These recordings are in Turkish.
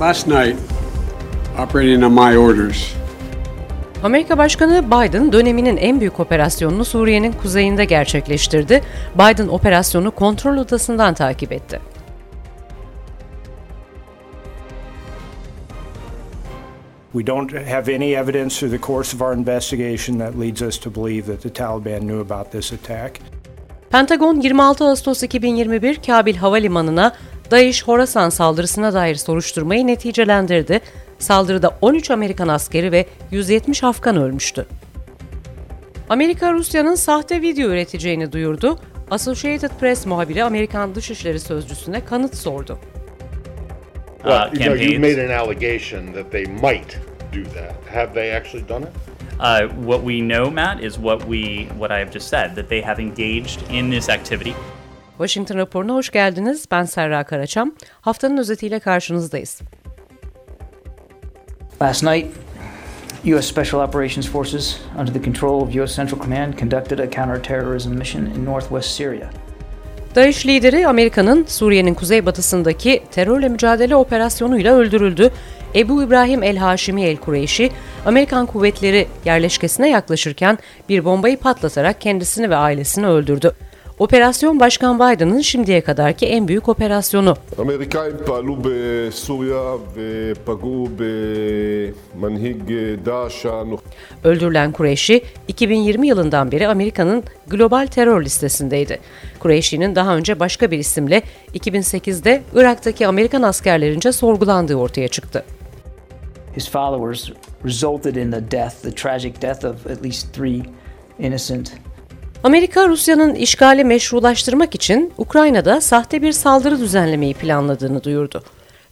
Last night, operating on my orders, Amerika Başkanı Biden döneminin en büyük operasyonunu Suriye'nin kuzeyinde gerçekleştirdi. Biden operasyonu kontrol odasından takip etti. We don't have any evidence through the course of our investigation that leads us to believe that the Taliban knew about this attack. Pentagon 26 Ağustos 2021 Kabil Havalimanı'na DAEŞ Horasan saldırısına dair soruşturmayı neticelendirdi. Saldırıda 13 Amerikan askeri ve 170 Afgan ölmüştü. Amerika Rusya'nın sahte video üreteceğini duyurdu. Associated Press muhabiri Amerikan Dışişleri Sözcüsü'ne kanıt sordu. Well, uh, you know, you campaigns. made an allegation that they might do that. Have they actually done it? Uh, what we know, Matt, is what we what I have just said that they have engaged in this activity. Washington raporuna hoş geldiniz. Ben Serra Karaçam. Haftanın özetiyle karşınızdayız. Last night, U.S. Special Operations Forces, under the control of U.S. Central Command, conducted a counterterrorism mission in northwest Syria. DAEŞ lideri Amerika'nın Suriye'nin kuzeybatısındaki terörle mücadele operasyonuyla öldürüldü. Ebu İbrahim el-Haşimi el-Kureyşi, Amerikan kuvvetleri yerleşkesine yaklaşırken bir bombayı patlatarak kendisini ve ailesini öldürdü. Operasyon Başkan Biden'ın şimdiye kadarki en büyük operasyonu. Amerikaim palu be Suriye ve pagu be manhig Öldürülen Kureyşi 2020 yılından beri Amerika'nın global terör listesindeydi. Kureyşi'nin daha önce başka bir isimle 2008'de Irak'taki Amerikan askerlerince sorgulandığı ortaya çıktı. His followers resulted in the death, the tragic death of at least three innocent Amerika, Rusya'nın işgali meşrulaştırmak için Ukrayna'da sahte bir saldırı düzenlemeyi planladığını duyurdu.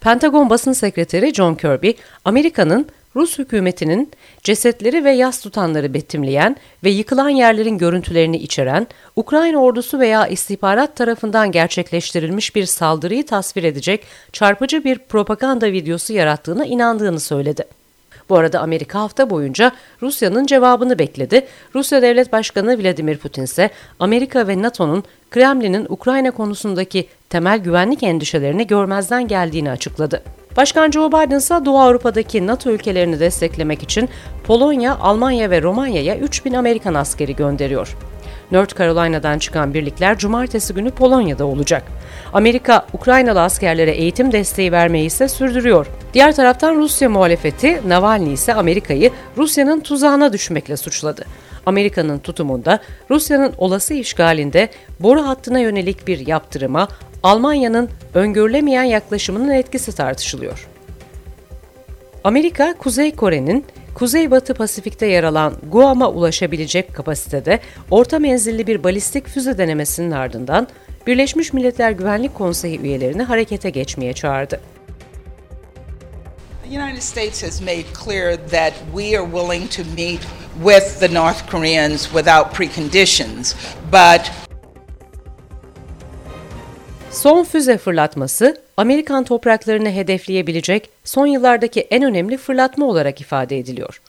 Pentagon basın sekreteri John Kirby, Amerika'nın Rus hükümetinin cesetleri ve yas tutanları betimleyen ve yıkılan yerlerin görüntülerini içeren Ukrayna ordusu veya istihbarat tarafından gerçekleştirilmiş bir saldırıyı tasvir edecek çarpıcı bir propaganda videosu yarattığına inandığını söyledi. Bu arada Amerika hafta boyunca Rusya'nın cevabını bekledi. Rusya Devlet Başkanı Vladimir Putin ise Amerika ve NATO'nun Kremlin'in Ukrayna konusundaki temel güvenlik endişelerini görmezden geldiğini açıkladı. Başkan Joe Biden ise Doğu Avrupa'daki NATO ülkelerini desteklemek için Polonya, Almanya ve Romanya'ya 3000 Amerikan askeri gönderiyor. North Carolina'dan çıkan birlikler cumartesi günü Polonya'da olacak. Amerika, Ukraynalı askerlere eğitim desteği vermeyi ise sürdürüyor. Diğer taraftan Rusya muhalefeti, Navalny ise Amerika'yı Rusya'nın tuzağına düşmekle suçladı. Amerika'nın tutumunda Rusya'nın olası işgalinde boru hattına yönelik bir yaptırıma Almanya'nın öngörülemeyen yaklaşımının etkisi tartışılıyor. Amerika, Kuzey Kore'nin Kuzeybatı Pasifik'te yer alan Guam'a ulaşabilecek kapasitede orta menzilli bir balistik füze denemesinin ardından Birleşmiş Milletler Güvenlik Konseyi üyelerini harekete geçmeye çağırdı. The United States has made clear that we are willing to meet with the North Koreans without preconditions, but Son füze fırlatması, Amerikan topraklarını hedefleyebilecek son yıllardaki en önemli fırlatma olarak ifade ediliyor.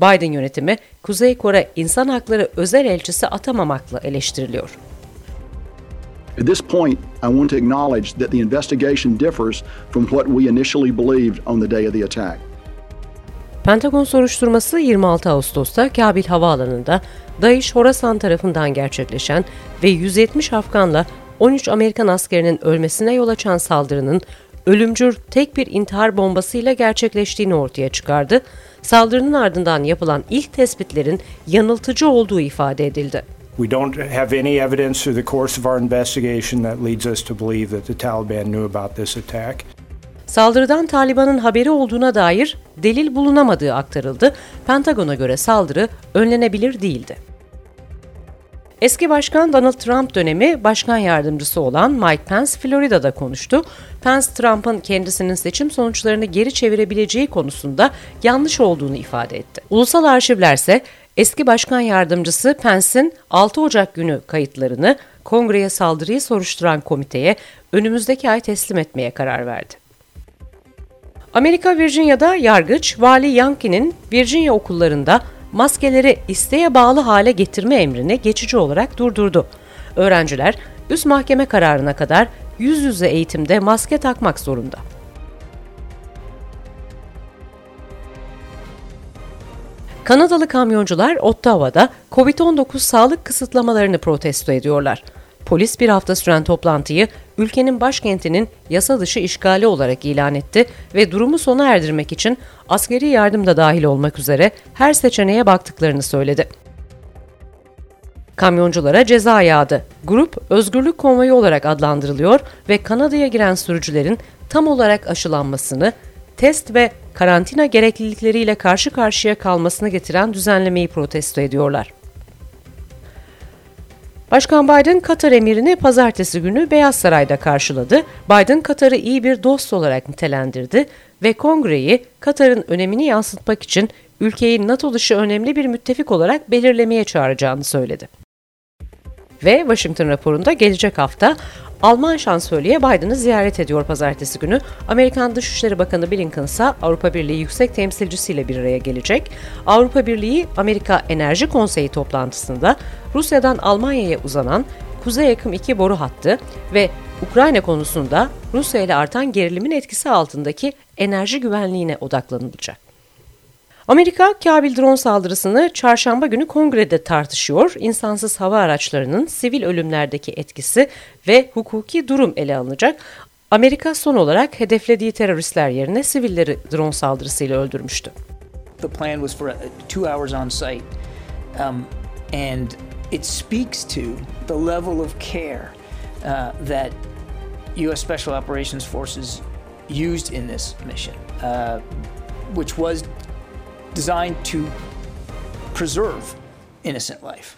Biden yönetimi, Kuzey Kore İnsan Hakları Özel Elçisi atamamakla eleştiriliyor. At this point, I want to acknowledge that the investigation differs from what we initially believed on the day of the attack. Pentagon soruşturması 26 Ağustos'ta Kabil Havaalanı'nda DAEŞ Horasan tarafından gerçekleşen ve 170 Afganla 13 Amerikan askerinin ölmesine yol açan saldırının ölümcül tek bir intihar bombasıyla gerçekleştiğini ortaya çıkardı. Saldırının ardından yapılan ilk tespitlerin yanıltıcı olduğu ifade edildi. We don't have any evidence through the course of our investigation that leads us to believe that the Taliban knew about this attack. Saldırıdan Taliban'ın haberi olduğuna dair delil bulunamadığı aktarıldı. Pentagon'a göre saldırı önlenebilir değildi. Eski Başkan Donald Trump dönemi başkan yardımcısı olan Mike Pence Florida'da konuştu. Pence, Trump'ın kendisinin seçim sonuçlarını geri çevirebileceği konusunda yanlış olduğunu ifade etti. Ulusal arşivler ise eski başkan yardımcısı Pence'in 6 Ocak günü kayıtlarını kongreye saldırıyı soruşturan komiteye önümüzdeki ay teslim etmeye karar verdi. Amerika Virginia'da yargıç Vali Yankee'nin Virginia okullarında maskeleri isteğe bağlı hale getirme emrini geçici olarak durdurdu. Öğrenciler üst mahkeme kararına kadar yüz yüze eğitimde maske takmak zorunda. Kanadalı kamyoncular Ottawa'da COVID-19 sağlık kısıtlamalarını protesto ediyorlar. Polis bir hafta süren toplantıyı ülkenin başkentinin yasa dışı işgali olarak ilan etti ve durumu sona erdirmek için askeri yardım da dahil olmak üzere her seçeneğe baktıklarını söyledi. Kamyonculara ceza yağdı. Grup özgürlük konvoyu olarak adlandırılıyor ve Kanada'ya giren sürücülerin tam olarak aşılanmasını, test ve karantina gereklilikleriyle karşı karşıya kalmasını getiren düzenlemeyi protesto ediyorlar. Başkan Biden Katar emirini pazartesi günü Beyaz Saray'da karşıladı. Biden Katar'ı iyi bir dost olarak nitelendirdi ve kongreyi Katar'ın önemini yansıtmak için ülkeyi NATO dışı önemli bir müttefik olarak belirlemeye çağıracağını söyledi. Ve Washington raporunda gelecek hafta Alman şansölye Biden'ı ziyaret ediyor pazartesi günü. Amerikan Dışişleri Bakanı Blinken ise Avrupa Birliği Yüksek Temsilcisi ile bir araya gelecek. Avrupa Birliği Amerika Enerji Konseyi toplantısında Rusya'dan Almanya'ya uzanan Kuzey Yakım 2 boru hattı ve Ukrayna konusunda Rusya ile artan gerilimin etkisi altındaki enerji güvenliğine odaklanılacak. Amerika, Kabil drone saldırısını çarşamba günü kongrede tartışıyor. İnsansız hava araçlarının sivil ölümlerdeki etkisi ve hukuki durum ele alınacak. Amerika son olarak hedeflediği teröristler yerine sivilleri drone saldırısıyla öldürmüştü. The plan was for two hours on site, um, and it speaks to the level of care uh, that U.S. Special Operations Forces used in this mission, uh, which was designed to preserve innocent life.